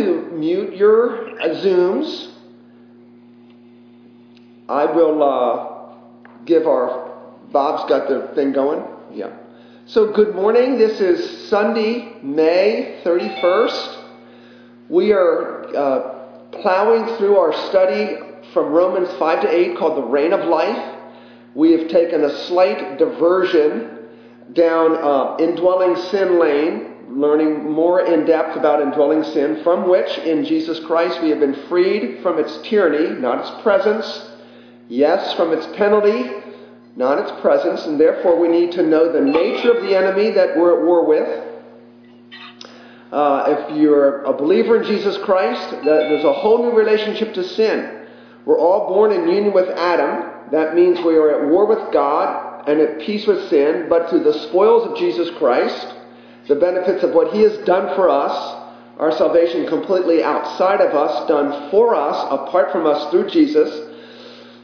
to mute your uh, Zooms. I will uh, give our, Bob's got the thing going. Yeah. So, good morning. This is Sunday, May 31st. We are uh, plowing through our study from Romans 5 to 8 called The Reign of Life. We have taken a slight diversion down uh, indwelling sin lane, learning more in depth about indwelling sin, from which in Jesus Christ we have been freed from its tyranny, not its presence. Yes, from its penalty, not its presence, and therefore we need to know the nature of the enemy that we're at war with. Uh, if you're a believer in Jesus Christ, there's a whole new relationship to sin. We're all born in union with Adam. That means we are at war with God and at peace with sin, but through the spoils of Jesus Christ, the benefits of what He has done for us, our salvation completely outside of us, done for us, apart from us through Jesus.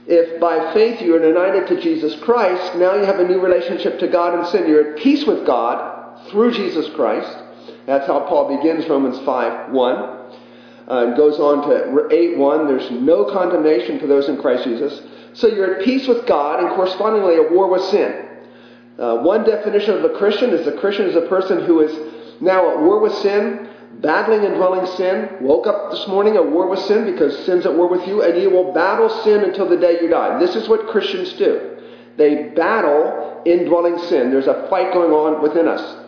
If by faith you are united to Jesus Christ, now you have a new relationship to God and sin. You're at peace with God through Jesus Christ. That's how Paul begins Romans 5 1. Uh, and goes on to 8 1. There's no condemnation for those in Christ Jesus. So you're at peace with God and correspondingly at war with sin. Uh, one definition of a Christian is a Christian is a person who is now at war with sin, battling indwelling sin, woke up this morning at war with sin because sin's at war with you, and you will battle sin until the day you die. This is what Christians do. They battle indwelling sin. There's a fight going on within us.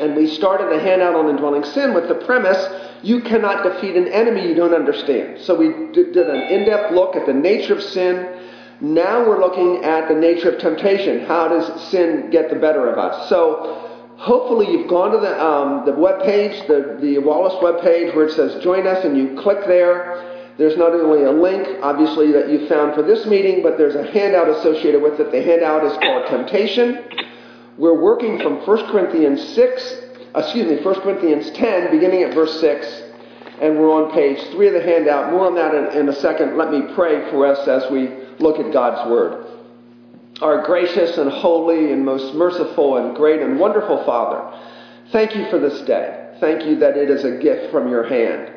And we started the handout on indwelling sin with the premise you cannot defeat an enemy you don't understand. So we did an in depth look at the nature of sin. Now we're looking at the nature of temptation. How does sin get the better of us? So hopefully you've gone to the, um, the web page, the, the Wallace web page, where it says join us, and you click there. There's not only a link, obviously, that you found for this meeting, but there's a handout associated with it. The handout is called Temptation. We're working from 1 Corinthians 6, excuse me, 1 Corinthians 10, beginning at verse 6, and we're on page 3 of the handout. More on that in, in a second. Let me pray for us as we look at God's Word. Our gracious and holy and most merciful and great and wonderful Father, thank you for this day. Thank you that it is a gift from your hand,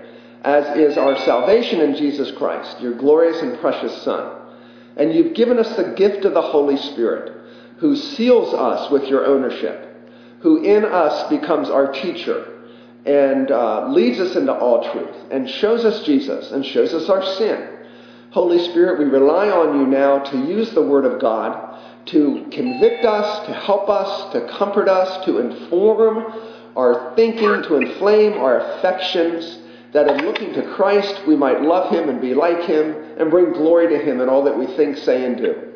as is our salvation in Jesus Christ, your glorious and precious Son. And you've given us the gift of the Holy Spirit who seals us with your ownership, who in us becomes our teacher and uh, leads us into all truth and shows us Jesus and shows us our sin. Holy Spirit, we rely on you now to use the Word of God to convict us, to help us, to comfort us, to inform our thinking, to inflame our affections, that in looking to Christ we might love Him and be like Him and bring glory to Him in all that we think, say, and do.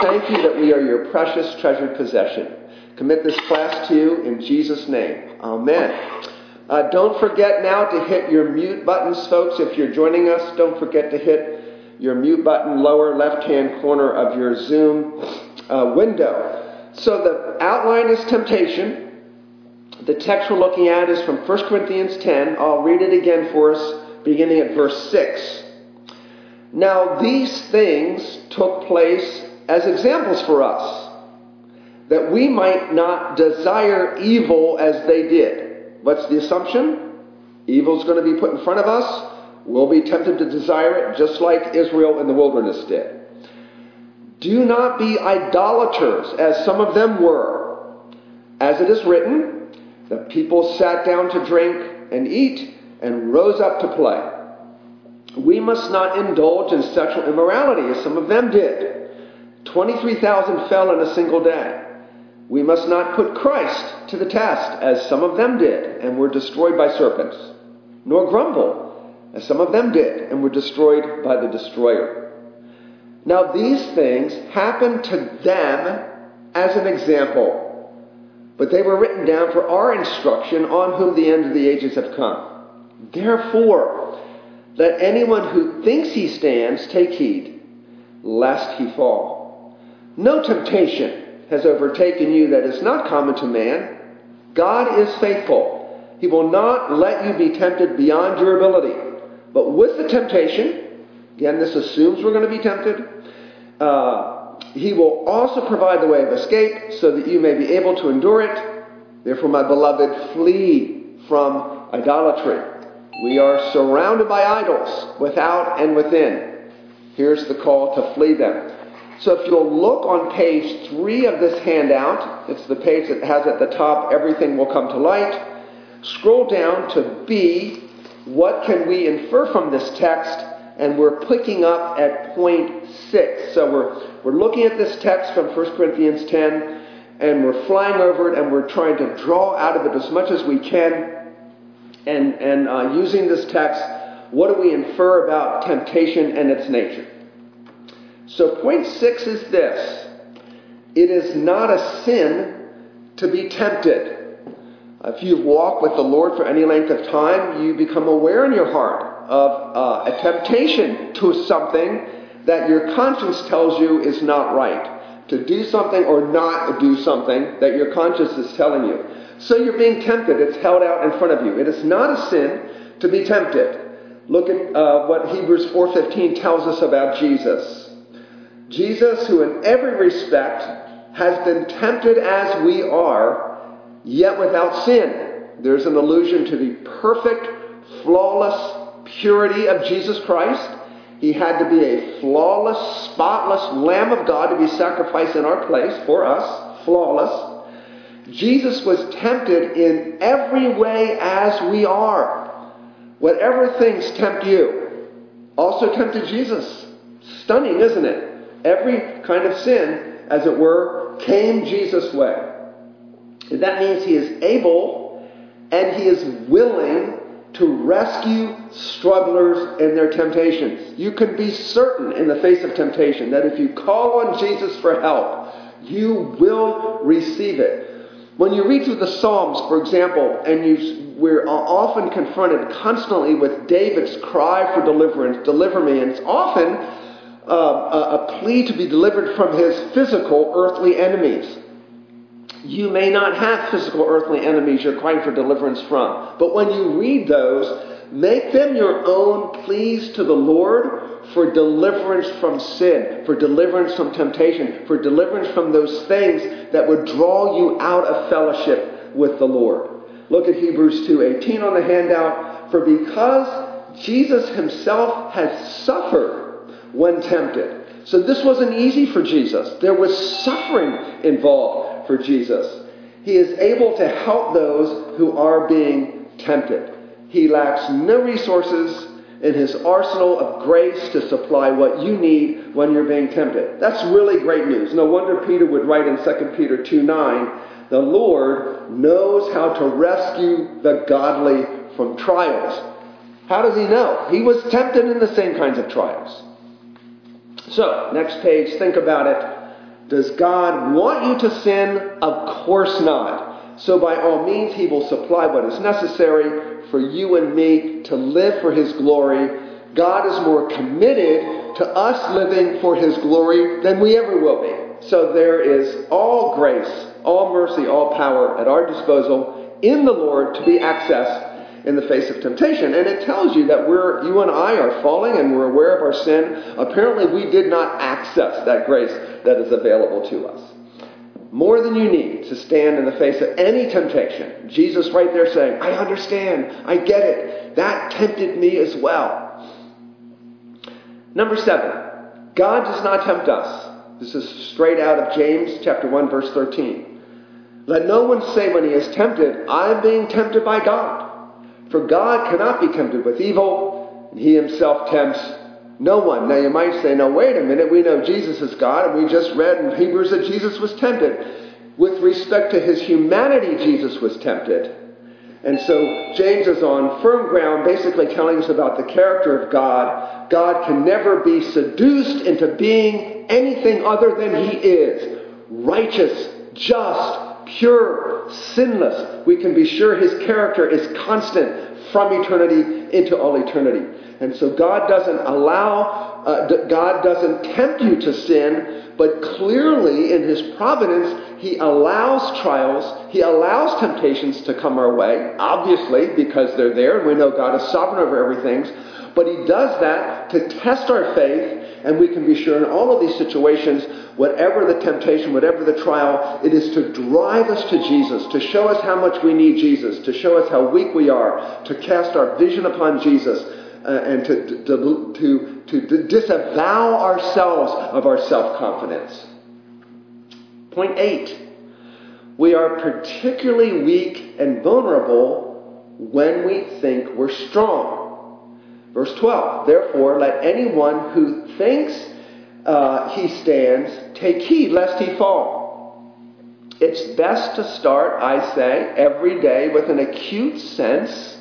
Thank you that we are your precious, treasured possession. Commit this class to you in Jesus' name. Amen. Uh, don't forget now to hit your mute buttons, folks. If you're joining us, don't forget to hit your mute button, lower left hand corner of your Zoom uh, window. So the outline is temptation. The text we're looking at is from 1 Corinthians 10. I'll read it again for us, beginning at verse 6. Now, these things took place as examples for us, that we might not desire evil as they did. What's the assumption? Evil's going to be put in front of us. We'll be tempted to desire it just like Israel in the wilderness did. Do not be idolaters, as some of them were. As it is written, the people sat down to drink and eat and rose up to play. We must not indulge in sexual immorality, as some of them did 23,000 fell in a single day. We must not put Christ to the test, as some of them did, and were destroyed by serpents, nor grumble, as some of them did, and were destroyed by the destroyer. Now, these things happened to them as an example, but they were written down for our instruction on whom the end of the ages have come. Therefore, let anyone who thinks he stands take heed, lest he fall. No temptation has overtaken you that is not common to man. God is faithful. He will not let you be tempted beyond your ability. But with the temptation, again, this assumes we're going to be tempted, uh, He will also provide the way of escape so that you may be able to endure it. Therefore, my beloved, flee from idolatry. We are surrounded by idols, without and within. Here's the call to flee them. So if you'll look on page three of this handout, it's the page that has at the top, Everything Will Come to Light. Scroll down to B, What Can We Infer from This Text? And we're picking up at point six. So we're, we're looking at this text from 1 Corinthians 10, and we're flying over it, and we're trying to draw out of it as much as we can. And, and uh, using this text, what do we infer about temptation and its nature? So, point six is this it is not a sin to be tempted. If you've walked with the Lord for any length of time, you become aware in your heart of uh, a temptation to something that your conscience tells you is not right. To do something or not do something that your conscience is telling you. So you're being tempted. It's held out in front of you. It is not a sin to be tempted. Look at uh, what Hebrews 4:15 tells us about Jesus. Jesus, who in every respect has been tempted as we are, yet without sin. There's an allusion to the perfect, flawless purity of Jesus Christ. He had to be a flawless, spotless Lamb of God to be sacrificed in our place for us, flawless. Jesus was tempted in every way as we are. Whatever things tempt you, also tempted Jesus. Stunning, isn't it? Every kind of sin, as it were, came Jesus' way. That means he is able and he is willing to rescue strugglers in their temptations. You can be certain in the face of temptation that if you call on Jesus for help, you will receive it. When you read through the Psalms, for example, and you, we're often confronted constantly with David's cry for deliverance, deliver me, and it's often uh, a, a plea to be delivered from his physical earthly enemies. You may not have physical earthly enemies you're crying for deliverance from, but when you read those, make them your own pleas to the Lord for deliverance from sin, for deliverance from temptation, for deliverance from those things that would draw you out of fellowship with the Lord. Look at Hebrews 2:18 on the handout. For because Jesus himself has suffered when tempted. So this wasn't easy for Jesus. There was suffering involved for Jesus. He is able to help those who are being tempted. He lacks no resources in his arsenal of grace to supply what you need when you're being tempted. That's really great news. No wonder Peter would write in 2 Peter 2 9, the Lord knows how to rescue the godly from trials. How does he know? He was tempted in the same kinds of trials. So, next page, think about it. Does God want you to sin? Of course not. So, by all means, He will supply what is necessary for you and me to live for His glory. God is more committed to us living for His glory than we ever will be. So, there is all grace, all mercy, all power at our disposal in the Lord to be accessed in the face of temptation. And it tells you that we're, you and I are falling and we're aware of our sin. Apparently, we did not access that grace that is available to us. More than you need to stand in the face of any temptation. Jesus, right there, saying, I understand. I get it. That tempted me as well. Number seven, God does not tempt us. This is straight out of James chapter 1, verse 13. Let no one say when he is tempted, I'm being tempted by God. For God cannot be tempted with evil, and he himself tempts no one. Now you might say, no, wait a minute, we know Jesus is God, and we just read in Hebrews that Jesus was tempted. With respect to his humanity, Jesus was tempted. And so James is on firm ground, basically telling us about the character of God. God can never be seduced into being anything other than he is righteous, just, pure, sinless. We can be sure his character is constant from eternity into all eternity. And so God doesn't allow, uh, God doesn't tempt you to sin, but clearly in his providence, he allows trials, he allows temptations to come our way, obviously, because they're there, and we know God is sovereign over everything. But he does that to test our faith, and we can be sure in all of these situations, whatever the temptation, whatever the trial, it is to drive us to Jesus, to show us how much we need Jesus, to show us how weak we are, to cast our vision upon Jesus, uh, and to, to, to, to disavow ourselves of our self confidence. Point eight we are particularly weak and vulnerable when we think we're strong. Verse 12 Therefore, let anyone who thinks uh, he stands take heed lest he fall. It's best to start, I say, every day with an acute sense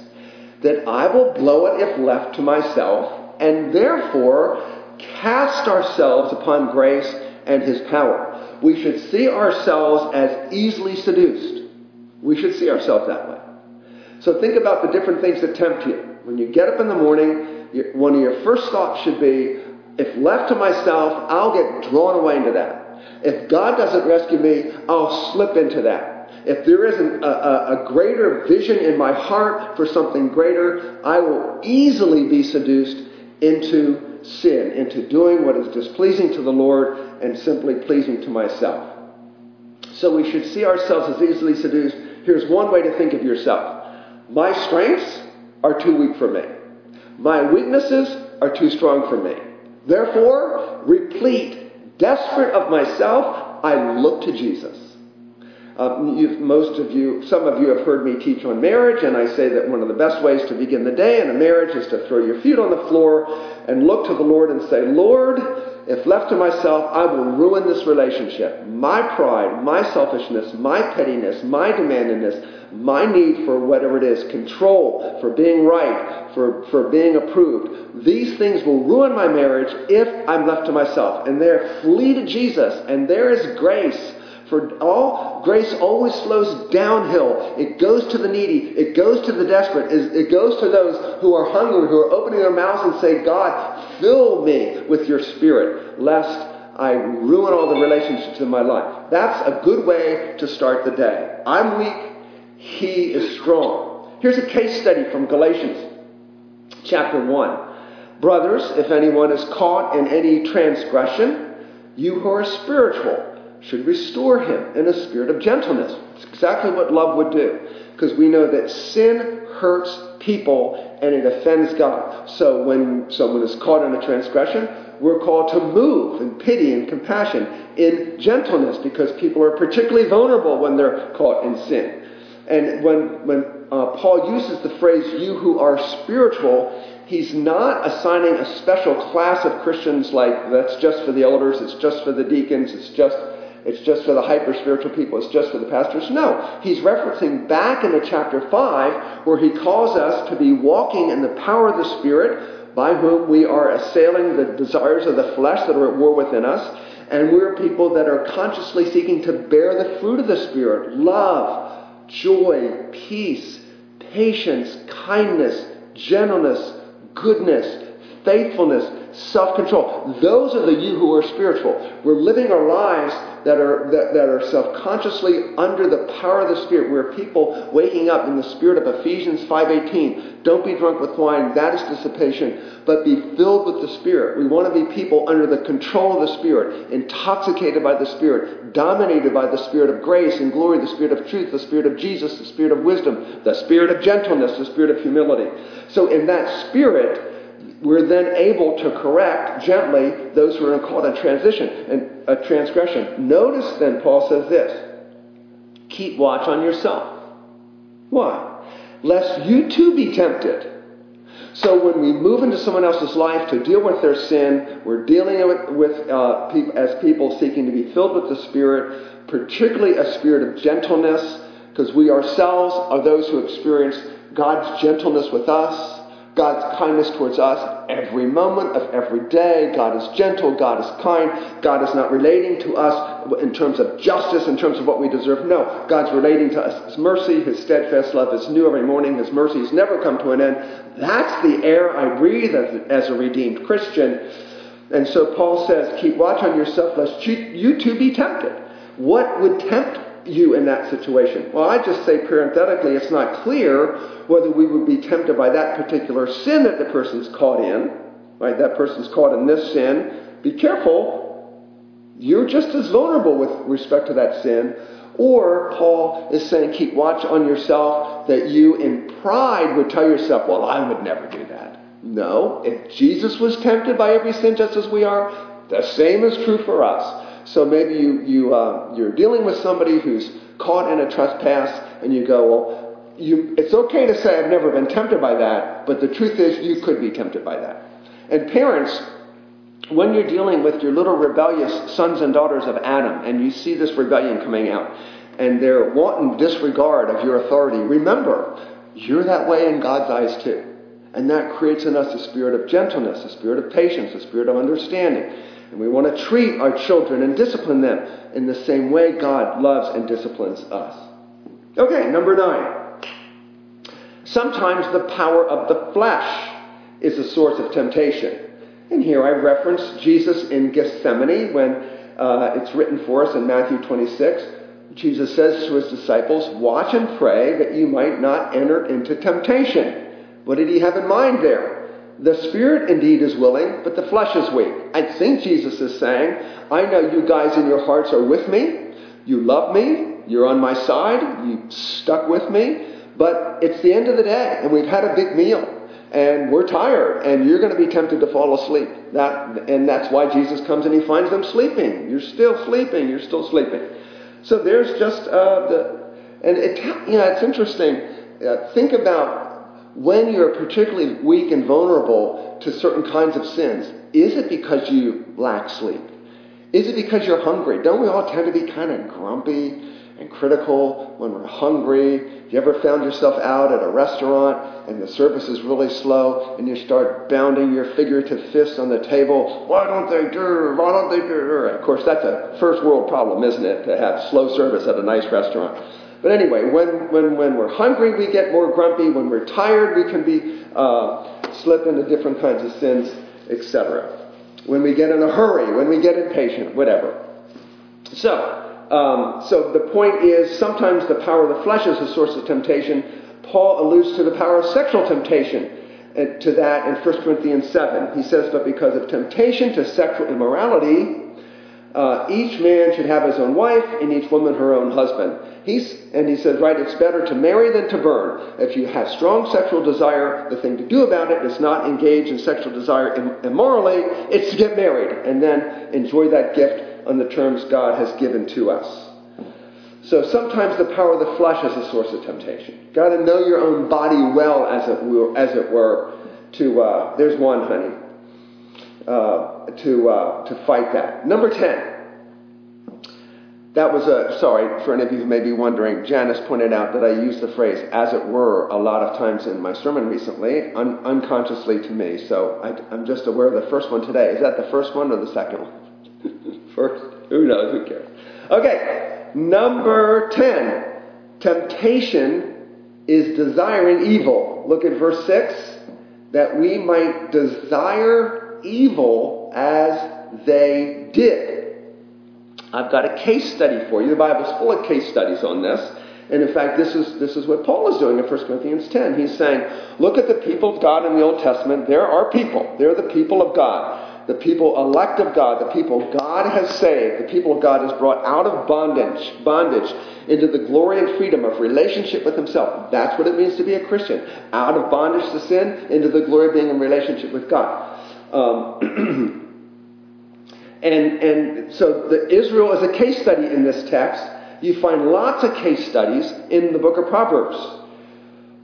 that I will blow it if left to myself, and therefore cast ourselves upon grace and his power we should see ourselves as easily seduced. We should see ourselves that way. So think about the different things that tempt you. When you get up in the morning, one of your first thoughts should be, if left to myself, I'll get drawn away into that. If God doesn't rescue me, I'll slip into that. If there isn't a, a, a, greater vision in my heart for something greater, I will easily be seduced into sin into doing what is displeasing to the Lord and simply pleasing to myself. So we should see ourselves as easily seduced. Here's one way to think of yourself My strengths are too weak for me, my weaknesses are too strong for me. Therefore, replete, desperate of myself, I look to Jesus. Uh, most of you, some of you have heard me teach on marriage, and I say that one of the best ways to begin the day in a marriage is to throw your feet on the floor and look to the Lord and say, Lord, if left to myself, I will ruin this relationship. My pride, my selfishness, my pettiness, my demandingness, my need for whatever it is, control, for being right, for, for being approved. These things will ruin my marriage if I'm left to myself. And there, flee to Jesus, and there is grace for all grace always flows downhill. It goes to the needy. It goes to the desperate. It goes to those who are hungry, who are opening their mouths and say, God, fill me with your spirit, lest I ruin all the relationships in my life. That's a good way to start the day. I'm weak. He is strong. Here's a case study from Galatians chapter 1. Brothers, if anyone is caught in any transgression, you who are spiritual, should restore him in a spirit of gentleness. It's exactly what love would do. Because we know that sin hurts people and it offends God. So when someone is caught in a transgression, we're called to move in pity and compassion, in gentleness, because people are particularly vulnerable when they're caught in sin. And when, when uh, Paul uses the phrase, you who are spiritual, he's not assigning a special class of Christians like that's just for the elders, it's just for the deacons, it's just it's just for the hyper spiritual people, it's just for the pastors. No, he's referencing back into chapter 5 where he calls us to be walking in the power of the Spirit by whom we are assailing the desires of the flesh that are at war within us. And we're people that are consciously seeking to bear the fruit of the Spirit love, joy, peace, patience, kindness, gentleness, goodness, faithfulness, self control. Those are the you who are spiritual. We're living our lives that are, that, that are self consciously under the power of the Spirit. We're people waking up in the spirit of Ephesians 5.18. Don't be drunk with wine, that is dissipation, but be filled with the Spirit. We want to be people under the control of the Spirit, intoxicated by the Spirit, dominated by the Spirit of grace and glory, the Spirit of truth, the Spirit of Jesus, the Spirit of wisdom, the Spirit of gentleness, the Spirit of humility. So in that Spirit, we're then able to correct gently those who are caught in transition and a transgression. Notice then Paul says this keep watch on yourself. Why? Lest you too be tempted. So when we move into someone else's life to deal with their sin, we're dealing with, with uh, people, as people seeking to be filled with the Spirit, particularly a spirit of gentleness, because we ourselves are those who experience God's gentleness with us God's kindness towards us every moment of every day. God is gentle. God is kind. God is not relating to us in terms of justice, in terms of what we deserve. No, God's relating to us His mercy, His steadfast love is new every morning. His mercy mercies never come to an end. That's the air I breathe as, a redeemed Christian. And so Paul says, keep watch on yourself lest you too be tempted. What would tempt you in that situation? Well, I just say parenthetically, it's not clear whether we would be tempted by that particular sin that the person's caught in, right? That person's caught in this sin. Be careful. You're just as vulnerable with respect to that sin. Or Paul is saying, keep watch on yourself that you in pride would tell yourself, well, I would never do that. No, if Jesus was tempted by every sin just as we are, the same is true for us. So maybe you, you, uh, you're dealing with somebody who's caught in a trespass and you go, well, you, it's okay to say I've never been tempted by that, but the truth is you could be tempted by that. And parents, when you're dealing with your little rebellious sons and daughters of Adam and you see this rebellion coming out and their wanton disregard of your authority, remember, you're that way in God's eyes too. And that creates in us a spirit of gentleness, a spirit of patience, a spirit of understanding. And we want to treat our children and discipline them in the same way God loves and disciplines us. Okay, number nine. Sometimes the power of the flesh is a source of temptation. And here I reference Jesus in Gethsemane when uh, it's written for us in Matthew 26. Jesus says to his disciples, Watch and pray that you might not enter into temptation. What did he have in mind there? The spirit indeed is willing, but the flesh is weak. I think Jesus is saying, I know you guys in your hearts are with me. You love me. You're on my side. You stuck with me. But it's the end of the day, and we've had a big meal and we're tired, and you're going to be tempted to fall asleep. That, and that's why Jesus comes and he finds them sleeping. You're still sleeping. You're still sleeping. So there's just uh, the, and it, you know, it's interesting. Uh, think about when you're particularly weak and vulnerable to certain kinds of sins. Is it because you lack sleep? Is it because you're hungry? Don't we all tend to be kind of grumpy? and critical when we're hungry. You ever found yourself out at a restaurant and the service is really slow and you start bounding your figurative fists on the table? Why don't they do? Why don't they do? Of course, that's a first world problem, isn't it, to have slow service at a nice restaurant. But anyway, when, when, when we're hungry, we get more grumpy. When we're tired, we can be uh, slip into different kinds of sins, etc. When we get in a hurry, when we get impatient, whatever. So, um, so the point is, sometimes the power of the flesh is a source of temptation. Paul alludes to the power of sexual temptation uh, to that in 1 Corinthians 7. He says, But because of temptation to sexual immorality, uh, each man should have his own wife and each woman her own husband. He's, and he says, right, it's better to marry than to burn. If you have strong sexual desire, the thing to do about it is not engage in sexual desire immorally, it's to get married and then enjoy that gift on the terms God has given to us. So sometimes the power of the flesh is a source of temptation. Got to know your own body well, as it were. As it were to uh, there's one, honey. Uh, to uh, to fight that. Number ten. That was a sorry for any of you who may be wondering. Janice pointed out that I used the phrase "as it were" a lot of times in my sermon recently, un- unconsciously to me. So I, I'm just aware of the first one today. Is that the first one or the second one? First, who knows? Who cares? Okay, number 10. Temptation is desiring evil. Look at verse 6. That we might desire evil as they did. I've got a case study for you. The Bible's full of case studies on this. And in fact, this is, this is what Paul is doing in 1 Corinthians 10. He's saying, look at the people of God in the Old Testament. There are people. They're the people of God the people elect of God, the people God has saved, the people of God has brought out of bondage, bondage into the glory and freedom of relationship with Himself. That's what it means to be a Christian. Out of bondage to sin, into the glory of being in relationship with God. Um, and, and so the Israel is a case study in this text. You find lots of case studies in the book of Proverbs.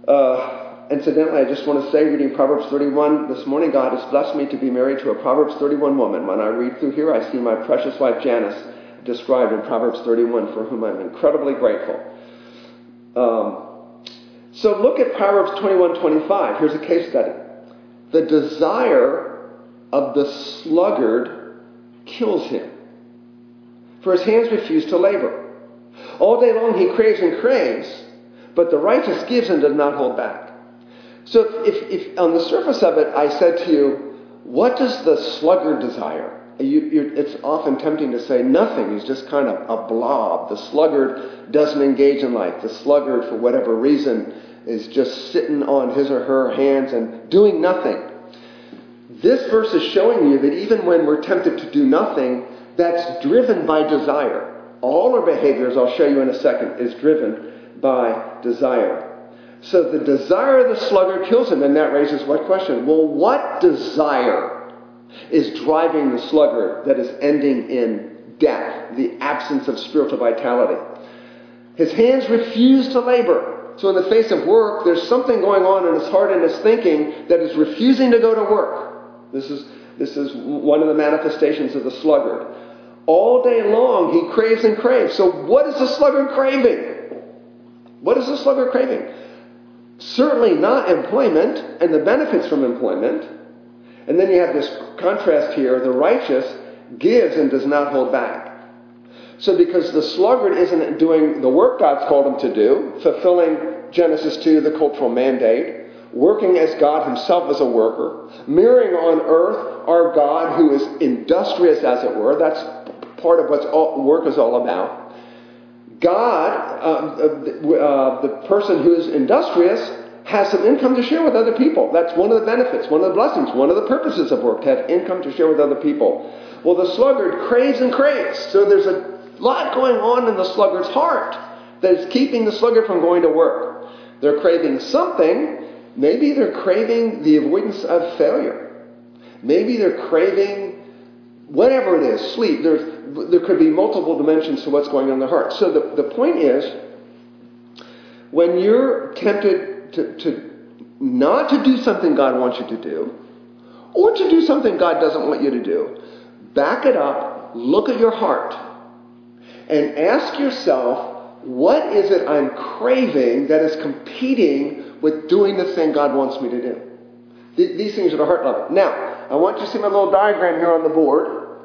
Uh, Incidentally, I just want to say, reading Proverbs 31 this morning, God has blessed me to be married to a Proverbs 31 woman. When I read through here, I see my precious wife Janice described in Proverbs 31, for whom I'm incredibly grateful. Um, so look at Proverbs 21 25. Here's a case study. The desire of the sluggard kills him, for his hands refuse to labor. All day long he craves and craves, but the righteous gives and does not hold back. So if, if on the surface of it I said to you, what does the sluggard desire? you, it's often tempting to say nothing. He's just kind of a blob. The sluggard doesn't engage in life. The sluggard, for whatever reason, is just sitting on his or her hands and doing nothing. This verse is showing you that even when we're tempted to do nothing, that's driven by desire. All our behaviors, I'll show you in a second, is driven by desire. So the desire of the sluggard kills him, and that raises what question? Well, what desire is driving the sluggard that is ending in death, the absence of spiritual vitality? His hands refuse to labor. So, in the face of work, there's something going on in his heart and his thinking that is refusing to go to work. This is, this is one of the manifestations of the sluggard. All day long, he craves and craves. So, what is the sluggard craving? What is the sluggard craving? Certainly not employment and the benefits from employment. And then you have this contrast here the righteous gives and does not hold back. So, because the sluggard isn't doing the work God's called him to do, fulfilling Genesis 2, the cultural mandate, working as God himself as a worker, mirroring on earth our God who is industrious, as it were. That's part of what work is all about. God, uh, uh, the person who is industrious, has some income to share with other people. That's one of the benefits, one of the blessings, one of the purposes of work, to have income to share with other people. Well, the sluggard craves and craves. So there's a lot going on in the sluggard's heart that is keeping the sluggard from going to work. They're craving something. Maybe they're craving the avoidance of failure. Maybe they're craving whatever it is, sleep. There's, there could be multiple dimensions to what's going on in the heart. So the, the point is, when you're tempted to, to not to do something God wants you to do, or to do something God doesn't want you to do, back it up, look at your heart, and ask yourself, what is it I'm craving that is competing with doing the thing God wants me to do? These things are the heart level. Now, I want you to see my little diagram here on the board.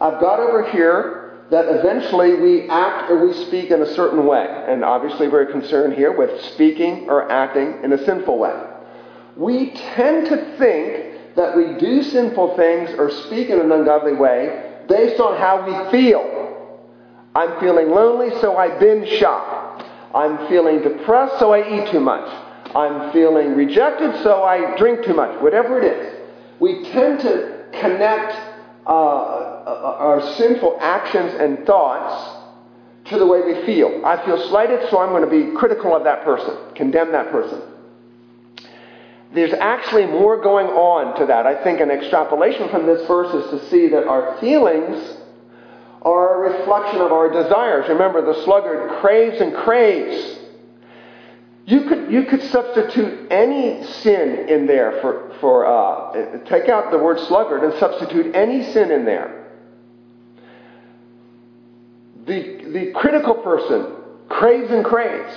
I've got over here that eventually we act or we speak in a certain way. And obviously, we're concerned here with speaking or acting in a sinful way. We tend to think that we do sinful things or speak in an ungodly way based on how we feel. I'm feeling lonely, so I binge shop. I'm feeling depressed, so I eat too much. I'm feeling rejected, so I drink too much. Whatever it is, we tend to connect uh, uh, our sinful actions and thoughts to the way we feel. I feel slighted, so I'm going to be critical of that person, condemn that person. There's actually more going on to that. I think an extrapolation from this verse is to see that our feelings are a reflection of our desires. Remember, the sluggard craves and craves you could, you could substitute any sin in there for, for uh, take out the word sluggard and substitute any sin in there. The, the critical person craves and craves.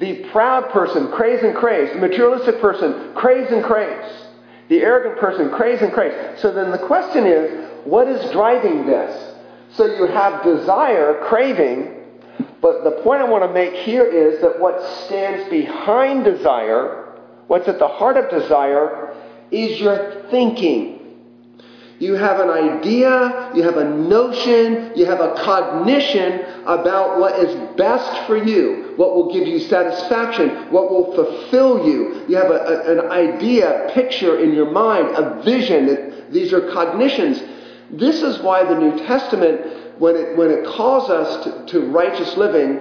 The proud person craves and craves. The materialistic person craves and craves. The arrogant person craves and craves. So then the question is, what is driving this? So you have desire, craving, but the point I want to make here is that what stands behind desire, what's at the heart of desire, is your thinking. You have an idea, you have a notion, you have a cognition about what is best for you, what will give you satisfaction, what will fulfill you. You have a, a, an idea, picture in your mind, a vision. These are cognitions. This is why the New Testament when it, when it calls us to, to righteous living,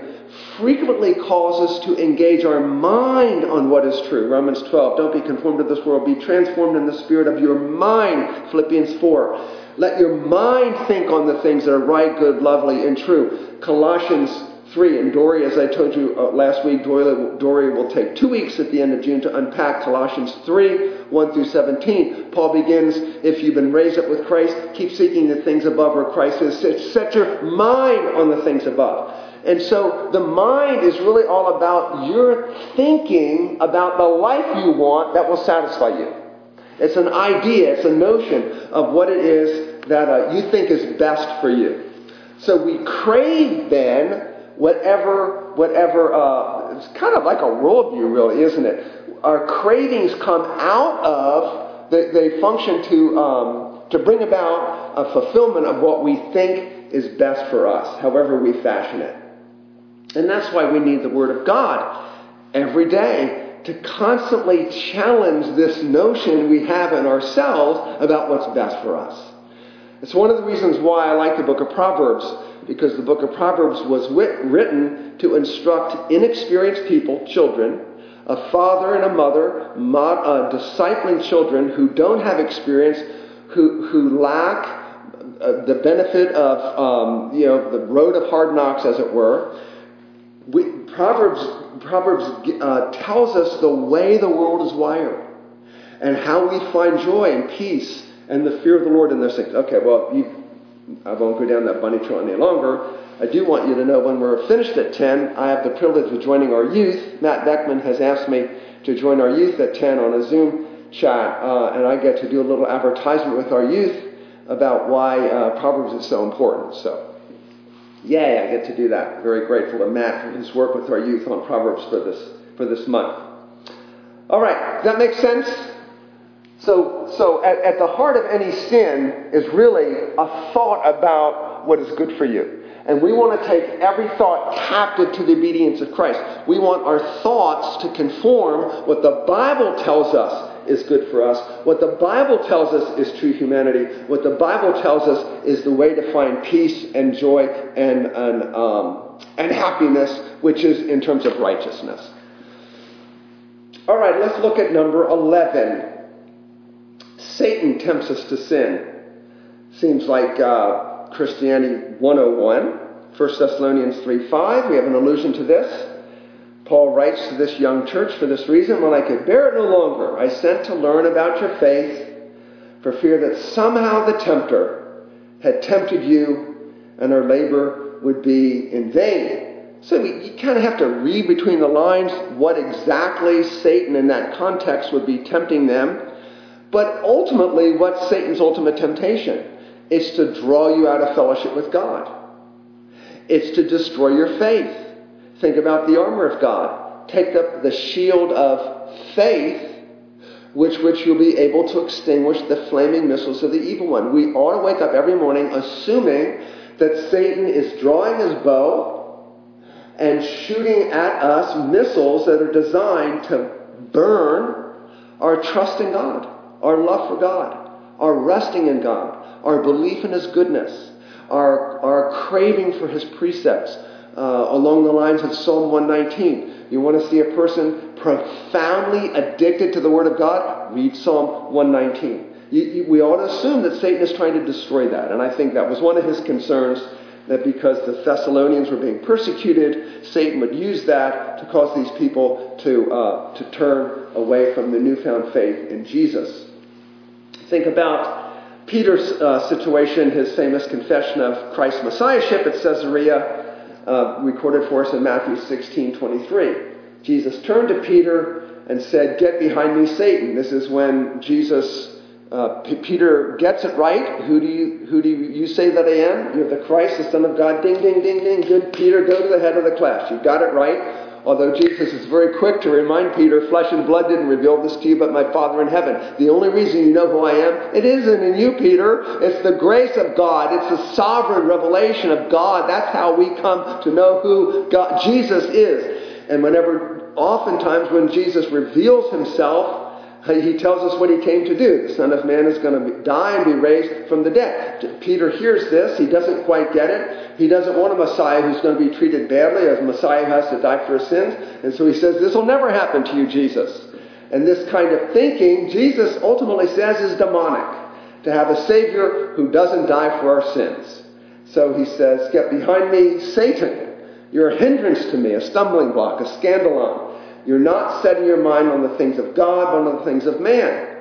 frequently calls us to engage our mind on what is true. Romans 12, don't be conformed to this world, be transformed in the spirit of your mind. Philippians 4, let your mind think on the things that are right, good, lovely, and true. Colossians 3. And Dory, as I told you uh, last week, Dory, Dory will take two weeks at the end of June to unpack Colossians 3 1 through 17. Paul begins, If you've been raised up with Christ, keep seeking the things above where Christ is. Set your mind on the things above. And so the mind is really all about your thinking about the life you want that will satisfy you. It's an idea, it's a notion of what it is that uh, you think is best for you. So we crave then whatever, whatever, uh, it's kind of like a worldview, really, isn't it? Our cravings come out of, they, they function to um, to bring about a fulfillment of what we think is best for us, however we fashion it. And that's why we need the Word of God every day to constantly challenge this notion we have in ourselves about what's best for us. It's one of the reasons why I like the book of Proverbs, because the book of Proverbs was written to instruct inexperienced people, children, a father and a mother, uh, discipling children who don't have experience, who, who lack uh, the benefit of um, you know the road of hard knocks, as it were. We, Proverbs Proverbs uh, tells us the way the world is wired and how we find joy and peace and the fear of the Lord in those things. Okay, well, you, I won't go down that bunny trail any longer. I do want you to know when we're finished at 10, I have the privilege of joining our youth. Matt Beckman has asked me to join our youth at 10 on a Zoom chat, uh, and I get to do a little advertisement with our youth about why uh, Proverbs is so important. So, yay, I get to do that. Very grateful to Matt for his work with our youth on Proverbs for this, for this month. All right, that makes sense? So, so at, at the heart of any sin is really a thought about what is good for you. And we want to take every thought captive to the obedience of Christ. We want our thoughts to conform what the Bible tells us is good for us. What the Bible tells us is true humanity. What the Bible tells us is the way to find peace and joy and, and, um, and happiness, which is in terms of righteousness. All right, let's look at number 11. Satan tempts us to sin. Seems like uh, Christianity 101, 1 Thessalonians 3.5. We have an allusion to this. Paul writes to this young church for this reason, When I could bear it no longer, I sent to learn about your faith for fear that somehow the tempter had tempted you and our labor would be in vain. So you kind of have to read between the lines what exactly Satan in that context would be tempting them. But ultimately, what's Satan's ultimate temptation? It's to draw you out of fellowship with God. It's to destroy your faith. Think about the armor of God. Take up the shield of faith, which which you'll be able to extinguish the flaming missiles of the evil one. We ought to wake up every morning assuming that Satan is drawing his bow and shooting at us missiles that are designed to burn our trust in God, our love for God, our resting in God, our belief in His goodness, our, our craving for His precepts, uh, along the lines of Psalm 119. You want to see a person profoundly addicted to the Word of God? Read Psalm 119. You, you, we ought to assume that Satan is trying to destroy that. And I think that was one of his concerns that because the Thessalonians were being persecuted, Satan would use that to cause these people to, uh, to turn away from the newfound faith in Jesus. Think about Peter's uh, situation, his famous confession of Christ's messiahship at Caesarea, uh, recorded for us in Matthew 16 23. Jesus turned to Peter and said, Get behind me, Satan. This is when Jesus, uh, P- Peter gets it right. Who do, you, who do you say that I am? You're the Christ, the Son of God. Ding, ding, ding, ding. Good, Peter, go to the head of the class. You got it right. Although Jesus is very quick to remind Peter, flesh and blood didn't reveal this to you, but my Father in heaven. The only reason you know who I am, it isn't in you, Peter. It's the grace of God. It's the sovereign revelation of God. That's how we come to know who God, Jesus is. And whenever, oftentimes when Jesus reveals himself, he tells us what he came to do. The Son of Man is going to die and be raised from the dead. Peter hears this. He doesn't quite get it. He doesn't want a Messiah who's going to be treated badly, a Messiah who has to die for his sins. And so he says, This will never happen to you, Jesus. And this kind of thinking, Jesus ultimately says, is demonic. To have a Savior who doesn't die for our sins. So he says, Get behind me, Satan. You're a hindrance to me, a stumbling block, a skandalon. You're not setting your mind on the things of God, but on the things of man.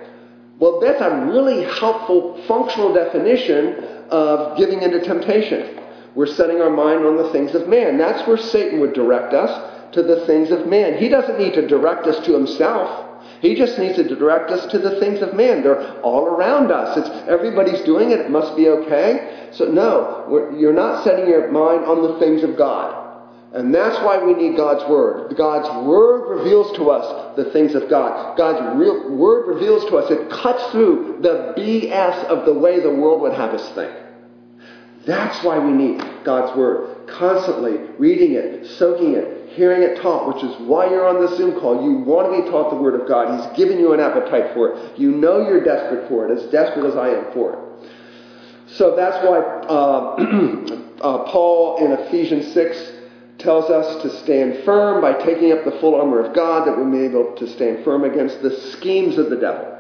Well, that's a really helpful functional definition of giving into temptation. We're setting our mind on the things of man. That's where Satan would direct us to the things of man. He doesn't need to direct us to himself. He just needs to direct us to the things of man. They're all around us. It's everybody's doing it. It must be okay. So no, you're not setting your mind on the things of God. And that's why we need God's Word. God's Word reveals to us the things of God. God's real Word reveals to us, it cuts through the BS of the way the world would have us think. That's why we need God's Word. Constantly reading it, soaking it, hearing it taught, which is why you're on the Zoom call. You want to be taught the Word of God. He's given you an appetite for it. You know you're desperate for it, as desperate as I am for it. So that's why uh, uh, Paul in Ephesians 6 tells us to stand firm by taking up the full armor of God that we may be able to stand firm against the schemes of the devil.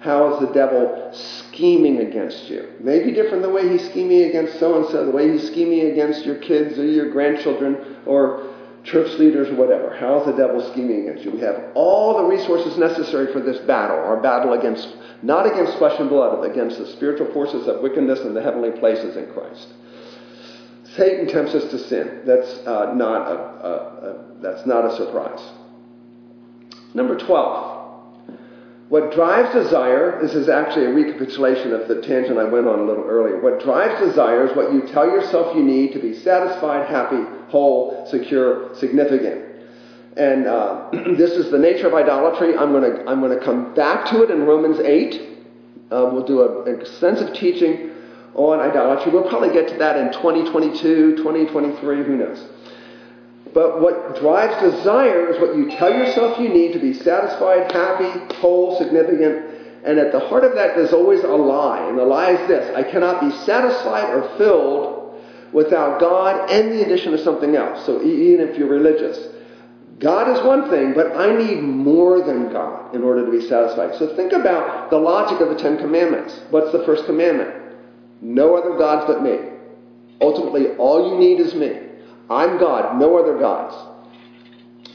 How is the devil scheming against you? Maybe different the way he's scheming against so and so, the way he's scheming against your kids or your grandchildren or church leaders or whatever. How is the devil scheming against you? We have all the resources necessary for this battle, our battle against, not against flesh and blood, but against the spiritual forces of wickedness in the heavenly places in Christ. Satan tempts us to sin. That's uh, not a, a, a, that's not a surprise. Number 12. What drives desire, this is actually a recapitulation of the tangent I went on a little earlier. What drives desire is what you tell yourself you need to be satisfied, happy, whole, secure, significant. And uh, this is the nature of idolatry. I'm going to I'm to come back to it in Romans 8. Uh, we'll do an extensive teaching Oh, on idolatry. We'll probably get to that in 2022, 2023, who knows. But what drives desire is what you tell yourself you need to be satisfied, happy, whole, significant. And at the heart of that, there's always a lie. And the lie is this I cannot be satisfied or filled without God and the addition of something else. So even if you're religious, God is one thing, but I need more than God in order to be satisfied. So think about the logic of the Ten Commandments. What's the first commandment? No other gods but me. Ultimately, all you need is me. I'm God, no other gods.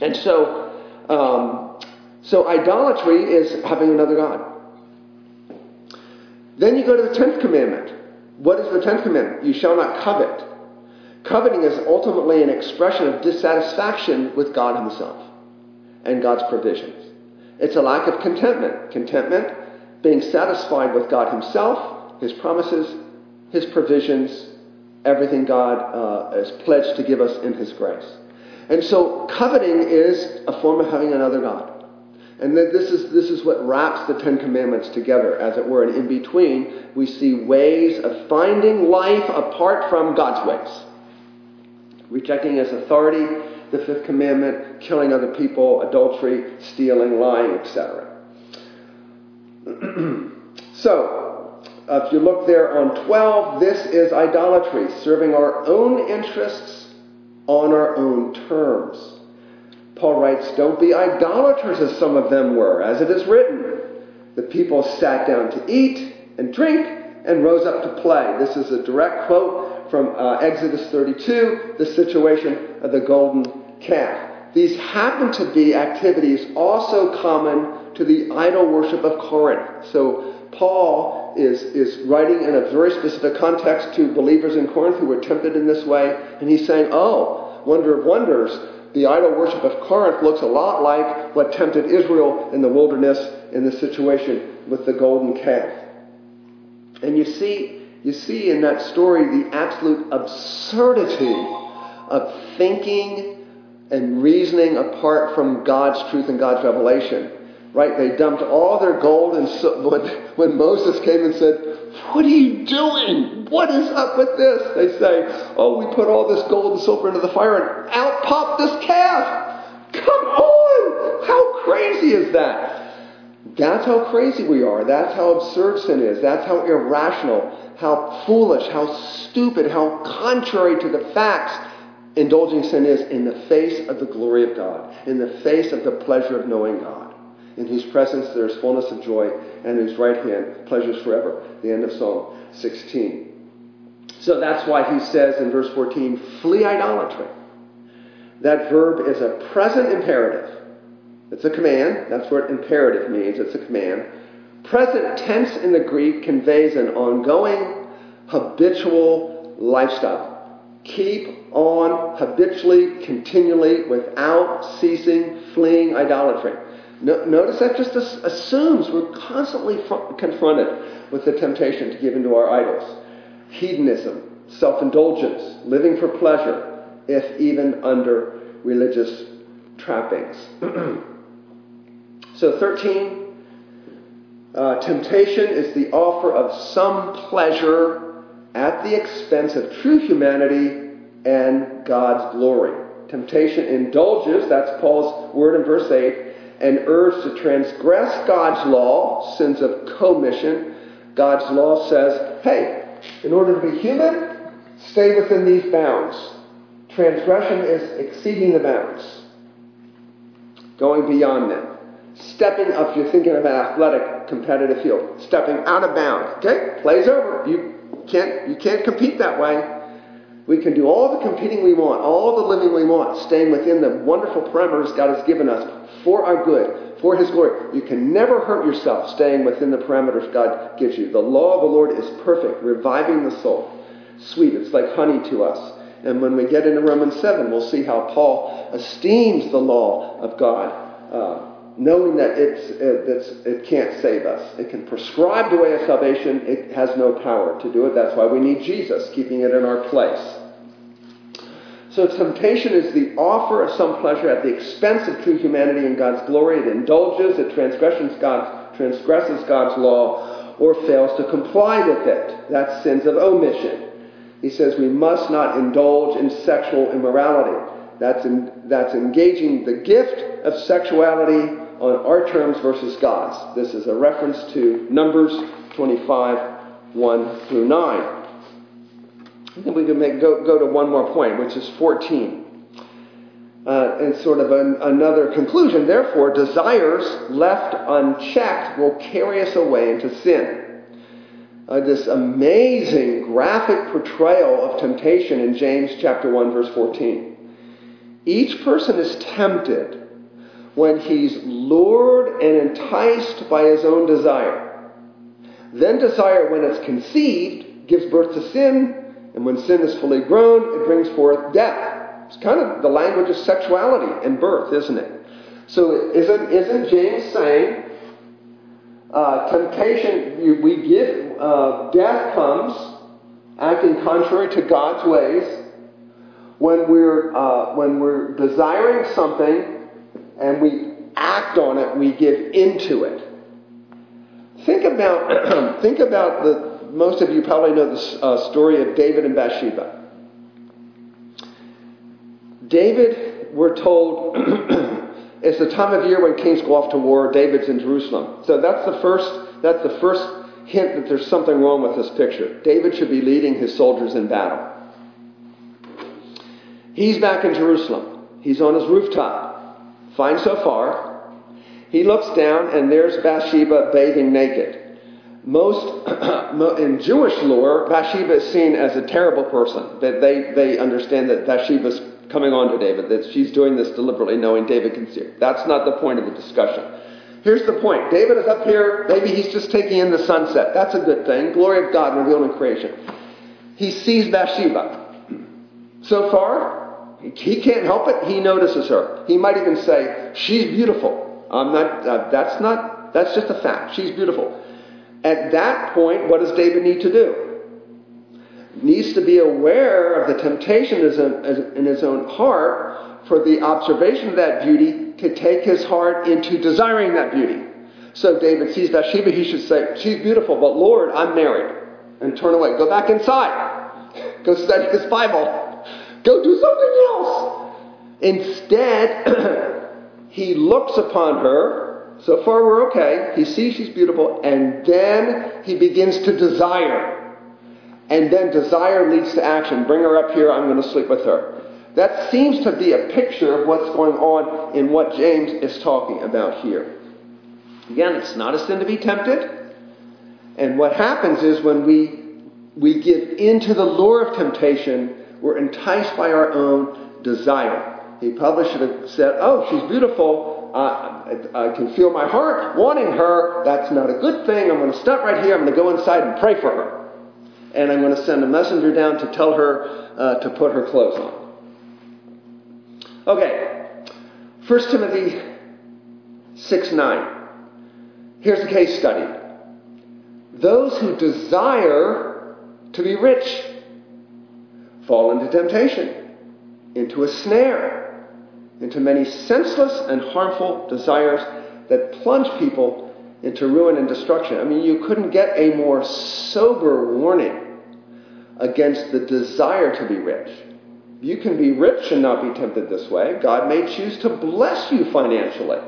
And so, um, so idolatry is having another God. Then you go to the tenth commandment. What is the tenth commandment? You shall not covet. Coveting is ultimately an expression of dissatisfaction with God Himself and God's provisions. It's a lack of contentment. Contentment, being satisfied with God Himself, His promises, His provisions, everything God uh, pledged to give us in His grace. And so coveting is a form of having another God. And this is, this is what wraps the Ten Commandments together, as it were. And in between, we see ways of finding life apart from God's ways. Rejecting His authority, the Fifth Commandment, killing other people, adultery, stealing, lying, etc. so, uh, if you look there on 12, this is idolatry, serving our own interests on our own terms. Paul writes, Don't be idolaters as some of them were, as it is written. The people sat down to eat and drink and rose up to play. This is a direct quote from uh, Exodus 32, the situation of the golden calf. These happen to be activities also common to the idol worship of Corinth. So Paul is, is writing in a very specific context to believers in Corinth who were tempted in this way, and he's saying, Oh, wonder of wonders, the idol worship of Corinth looks a lot like what tempted Israel in the wilderness in the situation with the golden calf. And you see, you see in that story the absolute absurdity of thinking and reasoning apart from God's truth and God's revelation. Right? They dumped all their gold and so, when, when Moses came and said, What are you doing? What is up with this? They say, Oh, we put all this gold and silver into the fire and out popped this calf. Come on! How crazy is that? That's how crazy we are. That's how absurd sin is. That's how irrational, how foolish, how stupid, how contrary to the facts indulging sin is in the face of the glory of God, in the face of the pleasure of knowing God. In whose presence there is fullness of joy, and whose right hand pleasures forever. The end of Psalm 16. So that's why he says in verse 14, flee idolatry. That verb is a present imperative. It's a command. That's what imperative means. It's a command. Present tense in the Greek conveys an ongoing, habitual lifestyle. Keep on habitually, continually, without ceasing, fleeing idolatry. No, notice that just assumes we're constantly fr- confronted with the temptation to give into our idols. Hedonism, self indulgence, living for pleasure, if even under religious trappings. so, 13, uh, temptation is the offer of some pleasure at the expense of true humanity and God's glory. Temptation indulges, that's Paul's word in verse 8, and urge to transgress God's law, sins of commission. God's law says, hey, in order to be human, stay within these bounds. Transgression is exceeding the bounds, going beyond them. Stepping up, if you're thinking of an athletic competitive field, stepping out of bounds. Okay, plays over. You can't, you can't compete that way. We can do all the competing we want, all the living we want, staying within the wonderful parameters God has given us for our good, for His glory. You can never hurt yourself staying within the parameters God gives you. The law of the Lord is perfect, reviving the soul. Sweet, it's like honey to us. And when we get into Romans 7, we'll see how Paul esteems the law of God, uh, knowing that it's, it's, it can't save us. It can prescribe the way of salvation, it has no power to do it. That's why we need Jesus, keeping it in our place. So temptation is the offer of some pleasure at the expense of true humanity and God's glory. It indulges, it transgresses God's, transgresses God's law, or fails to comply with it. That's sins of omission. He says we must not indulge in sexual immorality. That's, in, that's engaging the gift of sexuality on our terms versus God's. This is a reference to Numbers 25, 1 through 9. I think we can make, go, go to one more point, which is 14. Uh, and sort of an, another conclusion. Therefore, desires left unchecked will carry us away into sin. Uh, this amazing graphic portrayal of temptation in James chapter 1 verse 14. Each person is tempted when he's lured and enticed by his own desire. Then desire, when it's conceived, gives birth to sin, and when sin is fully grown, it brings forth death. It's kind of the language of sexuality and birth, isn't it? So isn't, isn't James saying uh, temptation, we give, uh, death comes acting contrary to God's ways when we're, uh, when we're desiring something and we act on it, we give into it. Think about, think about the, most of you probably know the uh, story of David and Bathsheba. David, we're told, it's the time of year when kings go off to war. David's in Jerusalem. So that's the first, that's the first hint that there's something wrong with this picture. David should be leading his soldiers in battle. He's back in Jerusalem. He's on his rooftop. Fine so far. He looks down, and there's Bathsheba bathing naked. Most, in Jewish lore, Bathsheba is seen as a terrible person. That they, they understand that Bathsheba's coming on to David, that she's doing this deliberately, knowing David can see her. That's not the point of the discussion. Here's the point David is up here, maybe he's just taking in the sunset. That's a good thing. Glory of God revealed in creation. He sees Bathsheba. So far, he can't help it. He notices her. He might even say, She's beautiful. I'm not, uh, that's not, that's just a fact. She's beautiful. At that point, what does David need to do? Needs to be aware of the temptation in his own heart for the observation of that beauty to take his heart into desiring that beauty. So David sees Bathsheba, he should say, She's beautiful, but Lord, I'm married. And turn away. Go back inside. Go study his Bible. Go do something else. Instead, he looks upon her so far, we're okay. He sees she's beautiful, and then he begins to desire. And then desire leads to action. Bring her up here, I'm going to sleep with her. That seems to be a picture of what's going on in what James is talking about here. Again, it's not a sin to be tempted. And what happens is when we, we give into the lure of temptation, we're enticed by our own desire. He probably should have said, Oh, she's beautiful I, can feel my heart wanting her. That's not a good thing. I'm going to stop right here. I'm going to go inside and pray for her. And I'm going to send a messenger down to tell her uh, to put her clothes on. Okay. 1 Timothy 6 9. Here's a case study. Those who desire to be rich fall into temptation into a snare, into many senseless and harmful desires that plunge people into ruin and destruction. I mean, you couldn't get a more sober warning against the desire to be rich. You can be rich and not be tempted this way. God may choose to bless you financially.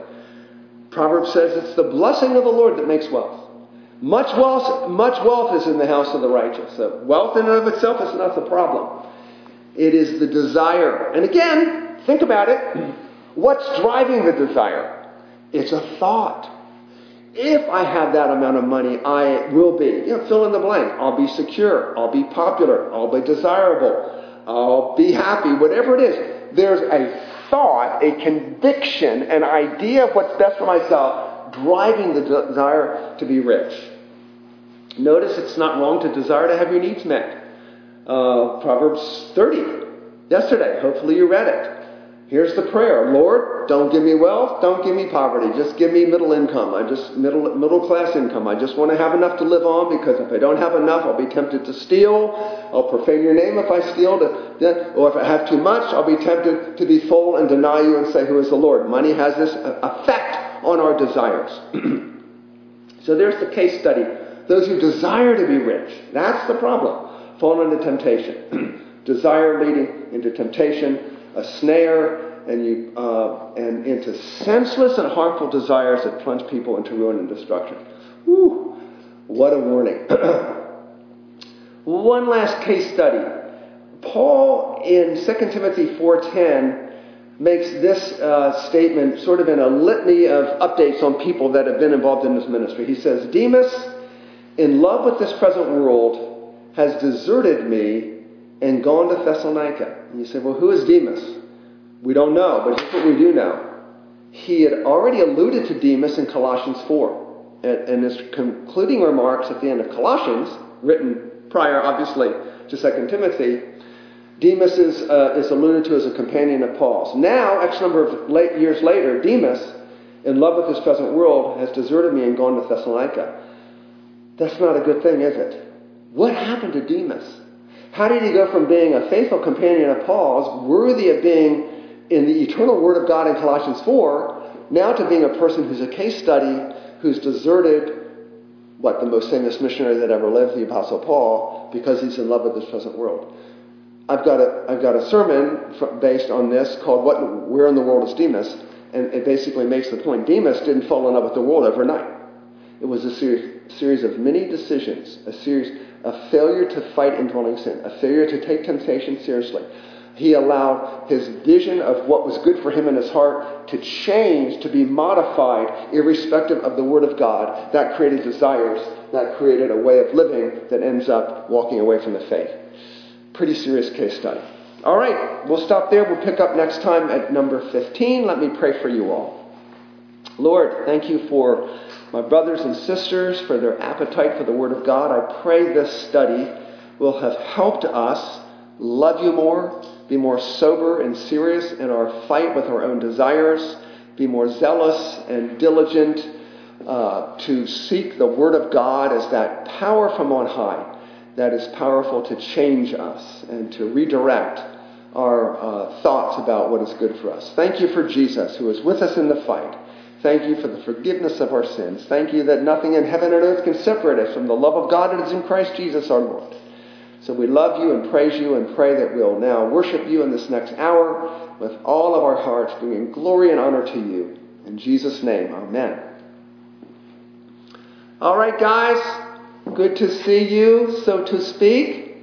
Proverbs says it's the blessing of the Lord that makes wealth. Much wealth, much wealth is in the house of the righteous. So wealth in and of itself is not the problem. It is the desire. And again, think about it. What's driving the desire? It's a thought. If I have that amount of money, I will be, you know, fill in the blank. I'll be secure. I'll be popular. I'll be desirable. I'll be happy. Whatever it is. There's a thought, a conviction, an idea of what's best for myself driving the desire to be rich. Notice it's not wrong to desire to have your needs met. Uh, Proverbs 30, yesterday. Hopefully you read it. Here's the prayer Lord, don't give me wealth, don't give me poverty, just give me middle income. I just middle middle class income. I just want to have enough to live on because if I don't have enough, I'll be tempted to steal. I'll profane your name if I steal, to, or if I have too much, I'll be tempted to be full and deny you and say, Who is the Lord? Money has this effect on our desires. so there's the case study. Those who desire to be rich, that's the problem. Fall into temptation. desire leading into temptation a snare and, you, uh, and into senseless and harmful desires that plunge people into ruin and destruction. Whew, what a warning. One last case study. Paul in 2 Timothy 4.10 makes this uh, statement sort of in a litany of updates on people that have been involved in this ministry. He says, Demas, in love with this present world, has deserted me and gone to Thessalonica. And you say, well, who is Demas? We don't know, but here's what we do know. He had already alluded to Demas in Colossians 4. And his concluding remarks at the end of Colossians, written prior, obviously, to 2 Timothy, Demas is, uh, is alluded to as a companion of Paul's. Now, X number of late years later, Demas, in love with this present world, has deserted me and gone to Thessalonica. That's not a good thing, is it? What happened to Demas? How did he go from being a faithful companion of Paul's, worthy of being in the eternal Word of God in Colossians 4, now to being a person who's a case study, who's deserted what the most famous missionary that ever lived, the Apostle Paul, because he's in love with this present world. I've got a, I've got a sermon based on this called what, Where in the World is Demas? And it basically makes the point Demas didn't fall in love with the world overnight. It was a series, series of many decisions, a series a failure to fight indwelling sin, a failure to take temptation seriously. He allowed his vision of what was good for him in his heart to change, to be modified, irrespective of the Word of God. That created desires, that created a way of living that ends up walking away from the faith. Pretty serious case study. All right, we'll stop there. We'll pick up next time at number 15. Let me pray for you all. Lord, thank you for my brothers and sisters for their appetite for the Word of God. I pray this study will have helped us love you more, be more sober and serious in our fight with our own desires, be more zealous and diligent uh, to seek the Word of God as that power from on high that is powerful to change us and to redirect our uh, thoughts about what is good for us. Thank you for Jesus, who is with us in the fight. Thank you for the forgiveness of our sins. Thank you that nothing in heaven and earth can separate us from the love of God that is in Christ Jesus our Lord. So we love you and praise you and pray that we'll now worship you in this next hour with all of our hearts, bringing glory and honor to you. In Jesus' name, amen. All right, guys. Good to see you, so to speak.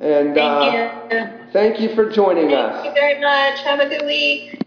And thank uh, you. Thank you for joining thank us. Thank you very much. Have a good week.